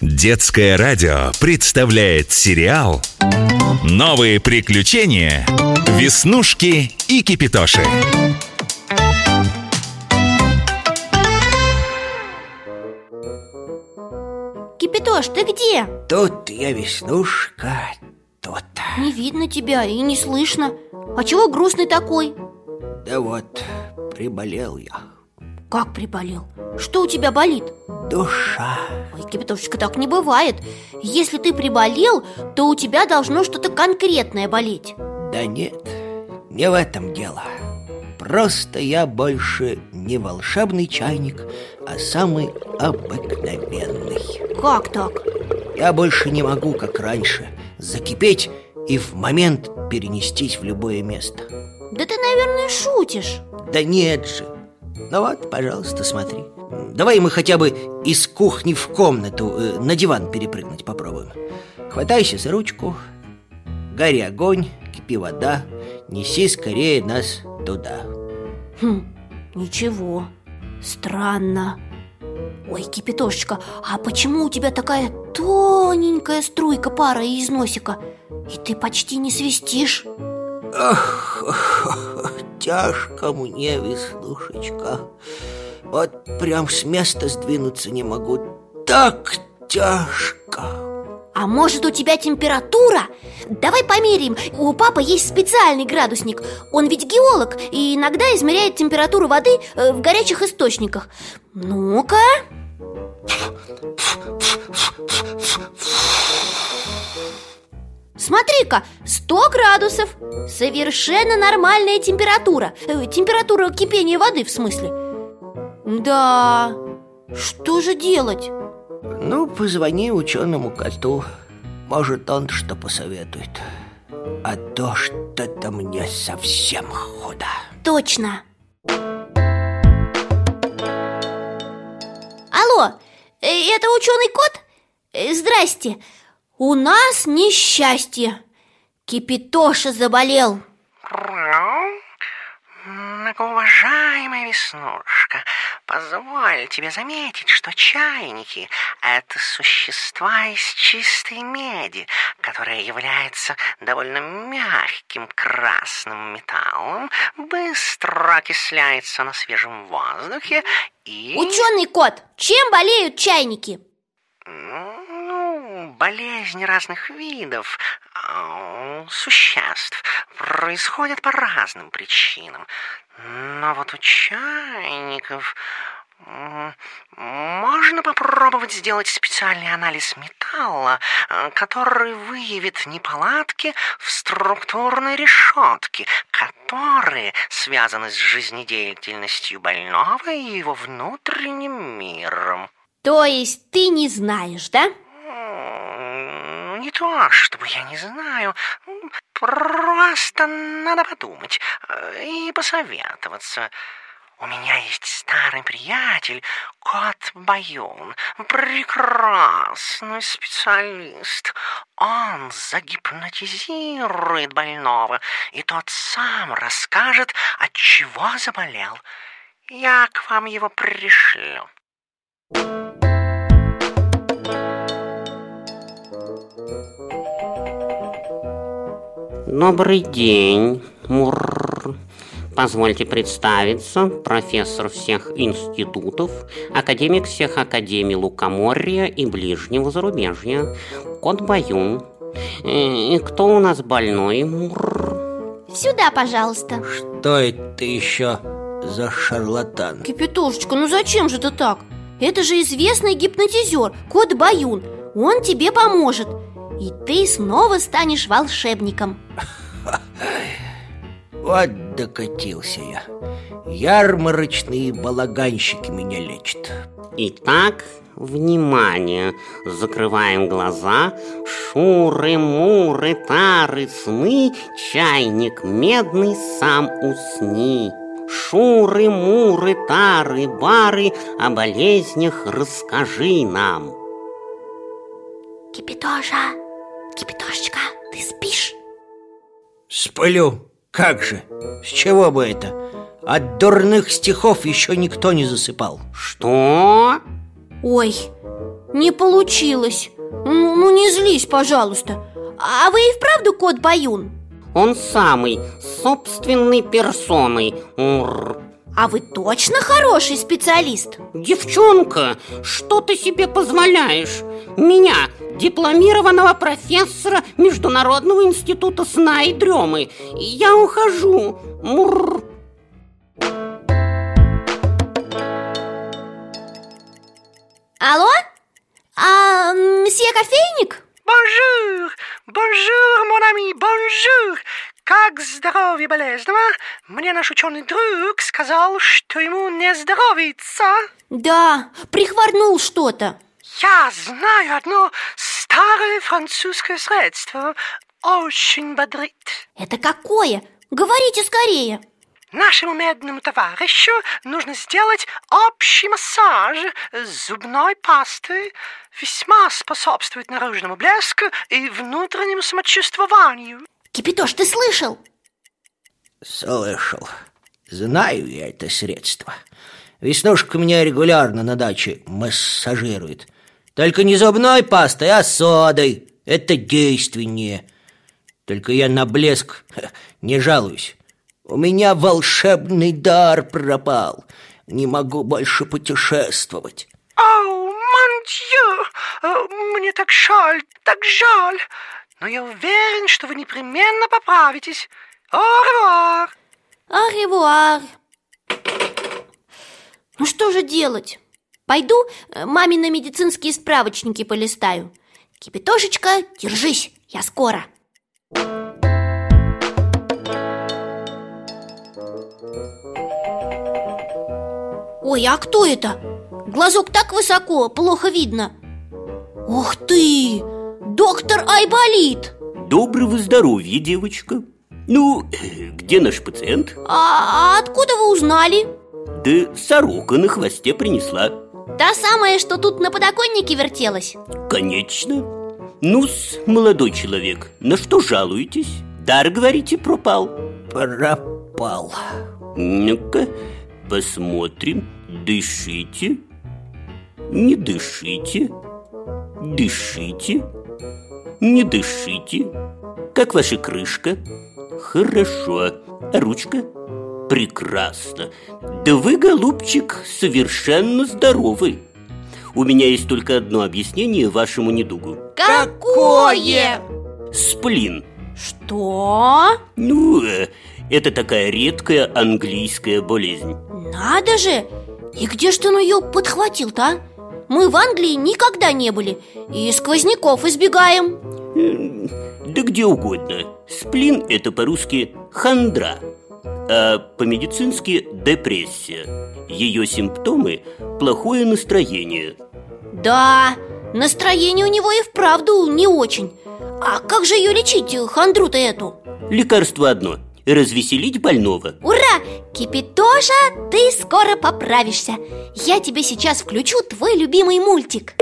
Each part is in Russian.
Детское радио представляет сериал «Новые приключения. Веснушки и Кипитоши». Кипятош, ты где? Тут я веснушка, тут Не видно тебя и не слышно А чего грустный такой? Да вот, приболел я Как приболел? Что у тебя болит? Душа. Ой, Кипятошечка, так не бывает. Если ты приболел, то у тебя должно что-то конкретное болеть. Да нет, не в этом дело. Просто я больше не волшебный чайник, а самый обыкновенный. Как так? Я больше не могу, как раньше, закипеть и в момент перенестись в любое место. Да ты, наверное, шутишь. Да нет же Ну вот, пожалуйста, смотри. Давай мы хотя бы из кухни в комнату э, на диван перепрыгнуть попробуем. Хватайся за ручку Гори огонь, кипи вода Неси скорее нас туда. Хм, ничего Странно. Ой, Кипятошечка, а почему у тебя такая тоненькая струйка пара из носика? И ты почти не свистишь Тяжко мне, Веснушечка Вот прям с места сдвинуться не могу. Так тяжко. А может у тебя температура? Давай померяем. У папы есть специальный градусник. Он ведь геолог и иногда измеряет температуру воды э, в горячих источниках. Ну-ка Смотри-ка, 100 градусов. Совершенно нормальная температура. Э, Температура кипения воды в смысле. Да, что же делать? Ну, позвони ученому коту. Может, он что посоветует. А то что-то мне совсем худо. Точно. Алло, э, это ученый кот? Э, Здрасте У нас несчастье Кипитоша заболел Многоуважаемая Веснушка, позволь тебе заметить, что чайники — это существа из чистой меди, которая является довольно мягким красным металлом, быстро окисляется на свежем воздухе и... Ученый кот, чем болеют чайники? Ну, болезни разных видов существ происходят по разным причинам. Но вот у чайников можно попробовать сделать специальный анализ металла, который выявит неполадки в структурной решетке, которые связаны с жизнедеятельностью больного и его внутренним миром. То есть ты не знаешь, да? Не то, чтобы я не знаю. М, Просто надо подумать э, и посоветоваться. У меня есть старый приятель, кот Баюн, прекрасный специалист. Он загипнотизирует больного, и тот сам расскажет, от чего заболел. Я к вам его пришлю. Добрый день, Мур. Позвольте представиться, профессор всех институтов, академик всех академий Лукоморья и ближнего зарубежья, Кот Баюн. Э, И кто у нас больной, Мур? Сюда, пожалуйста Что это еще за шарлатан? Кипятошечка, ну зачем же ты так? Это же известный гипнотизер, кот Баюн Он тебе поможет И ты снова станешь волшебником. Вот докатился я. Ярмарочные балаганщики меня лечат. Итак, внимание, закрываем глаза. Шуры, муры, тары, сны. Чайник медный, сам усни. Шуры, муры, тары, бары. О болезнях расскажи нам. Кипятоша, Сплю, как же, с чего бы это? От дурных стихов еще никто не засыпал Что? Ой, Не получилось Ну, ну не злись, пожалуйста А вы и вправду кот Баюн? Он самый, собственной персоной. Ур. А вы точно хороший специалист? Девчонка, что ты себе позволяешь? Меня, дипломированного профессора Международного института сна и дремы. Я ухожу. Мур. Как здоровье болезного? Мне наш ученый друг сказал, что ему не здоровится. Да, прихворнул что-то Я знаю одно старое французское средство. Очень бодрит. Это какое? Говорите скорее Нашему медному товарищу нужно сделать общий массаж зубной пастой. Весьма способствует наружному блеску и внутреннему самочувствованию. Кипятош, ты слышал? Слышал. Знаю я это средство. Веснушка меня регулярно на даче массажирует. Только не зубной пастой, а содой. Это действеннее. Только я на блеск не жалуюсь. У меня волшебный дар пропал. Не могу больше путешествовать. О, мандью! Э, Мне так жаль, так жаль. Но я уверен, что вы непременно поправитесь. Au revoir! Аревуар Ну что же делать? Пойду э, мамины медицинские справочники полистаю Кипятошечка, держись, я скоро Ой, а кто это? Глазок так высоко, плохо видно Ух ты! Доктор Айболит! Доброго здоровья, девочка. Ну, где наш пациент? А, а откуда вы узнали? Да сорока на хвосте принесла. Та самая, что тут на подоконнике вертелась Конечно. Ну-с, молодой человек, на что жалуетесь? Дар, говорите, пропал. Пропал. Ну-ка, посмотрим. Дышите. Не дышите. Дышите. Не дышите. Как ваша крышка? Хорошо. А ручка? Прекрасно. Да вы, голубчик, совершенно здоровы. У меня есть только одно объяснение вашему недугу. Какое? Сплин. Что? Ну, э, это такая редкая английская болезнь. Надо же! И где ж ты ну ее подхватил-то, а? Мы в Англии никогда не были И сквозняков избегаем Да где угодно. Сплин – это по-русски хандра, а по-медицински депрессия. Ее симптомы – плохое настроение. Да, настроение у него и вправду не очень А как же ее лечить, хандру-то эту? Лекарство одно – развеселить больного. Ура! Кипятоша, ты скоро поправишься Я тебе сейчас включу твой любимый мультик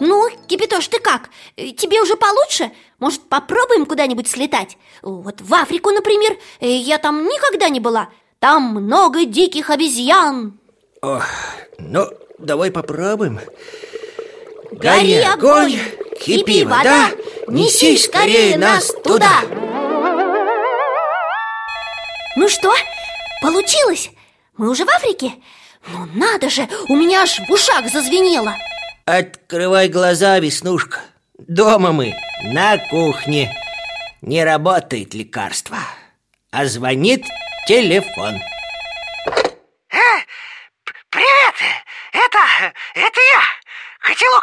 Ну, Кипятош, ты как? Э, Тебе уже получше? Может, попробуем куда-нибудь слетать? Вот в Африку, например Э, Я там никогда не была Там много диких обезьян Ох, ну, давай попробуем. Гори огонь, кипи вода, неси скорее нас туда. Ну что, получилось? Мы уже в Африке? Ну надо же, у меня аж в ушах зазвенело Открывай глаза, Веснушка. Дома мы, на кухне. Не работает лекарство, а звонит телефон. Э, п- привет! Это, это я!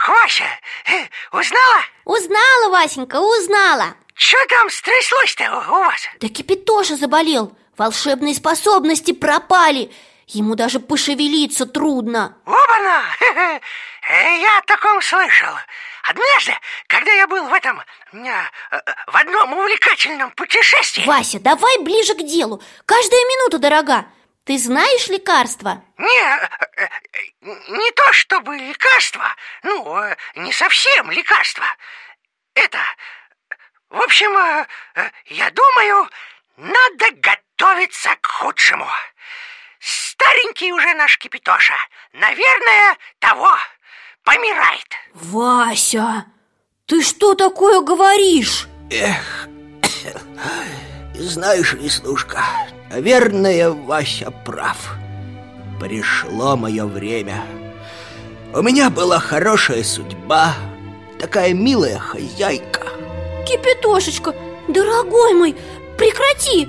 Вася! Э, Узнала? Узнала, Васенька, узнала Что там стряслось-то у вас? Да Кипятоша заболел Волшебные способности пропали Ему даже пошевелиться трудно Оба-на! Э, Я о таком слышал. Однажды, когда я был в этом... э, В одном увлекательном путешествии... Вася, давай ближе к делу Каждая минута дорога Ты знаешь лекарства? Не, не то чтобы лекарство, ну, э, не совсем лекарство. Это, в общем, э, э, я думаю, надо готовится к худшему. Старенький уже наш Кипитоша, наверное, того помирает. Вася, ты что такое говоришь? Эх, знаешь, Веснушка, наверное, Вася прав. Пришло мое время. У меня была хорошая судьба, такая милая хозяйка. Кипятошечка, дорогой мой, прекрати!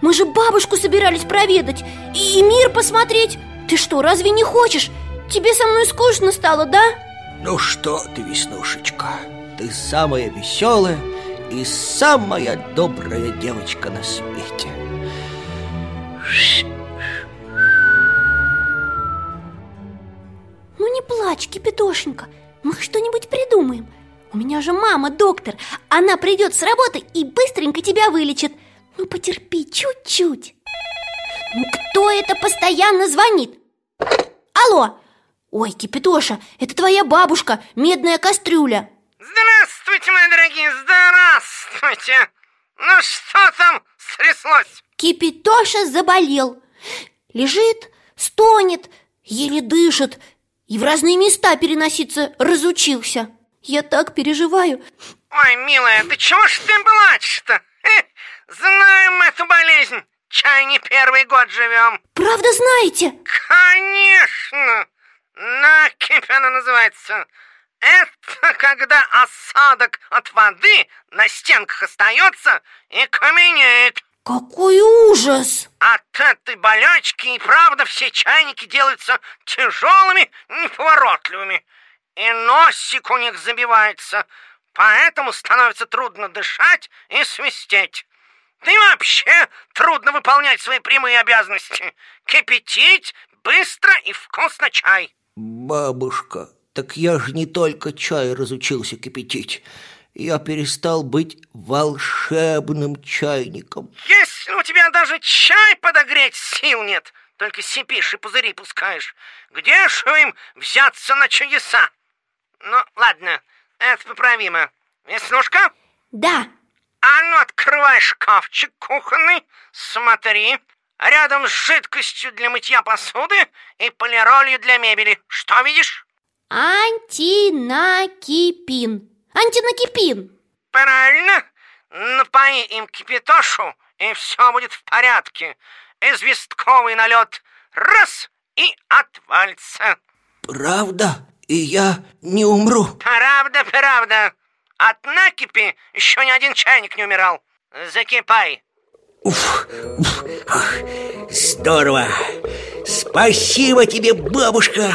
Мы же бабушку собирались проведать и мир посмотреть. Ты что, разве не хочешь? Тебе со мной скучно стало, да? Ну что ты, Веснушечка, ты самая веселая и самая добрая девочка на свете. Ну не плачь, Кипятошенька, мы что-нибудь придумаем. У меня же мама доктор, она придет с работы и быстренько тебя вылечит. Ну потерпи чуть-чуть. Ну кто это постоянно звонит? Алло! Ой, Кипятоша, это твоя бабушка, медная кастрюля. Здравствуйте, мои дорогие, здравствуйте. Ну что там стряслось? Кипятоша заболел. Лежит, стонет, еле дышит и в разные места переноситься разучился. Я так переживаю. Ой, милая, ты чего ж ты плачешь-то? Э, знаем эту болезнь. Чай не первый год живем. Правда знаете? Конечно. Накипь она называется. Это когда осадок от воды на стенках остается и каменеет. Какой ужас! От этой болячки и правда все чайники делаются тяжелыми, неповоротливыми. И носик у них забивается, поэтому становится трудно дышать и свистеть. Да и вообще трудно выполнять свои прямые обязанности. Кипятить быстро и вкусно чай. Бабушка, так я же не только чай разучился кипятить. Я перестал быть волшебным чайником. Если у тебя даже чай подогреть сил нет, только сипишь и пузыри пускаешь, где ж им взяться на чудеса? Ну, ладно, это поправимо. Веснушка? Да. А ну, открывай шкафчик кухонный, смотри. Рядом с жидкостью для мытья посуды и полиролью для мебели. Что видишь? Антинакипин. Антинакипин. Правильно. Напои им кипятошу, и все будет в порядке. Известковый налет раз и отвалится. Правда? И я не умру? Правда, правда. От накипи еще ни один чайник не умирал. Закипай. Уф, уф, ах, здорово! Спасибо тебе, бабушка!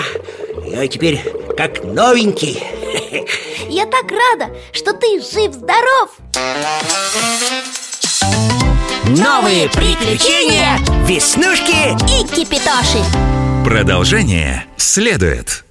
Я теперь как новенький. Я так рада, что ты жив-здоров! Новые приключения Веснушки И Кипитоши! Продолжение следует.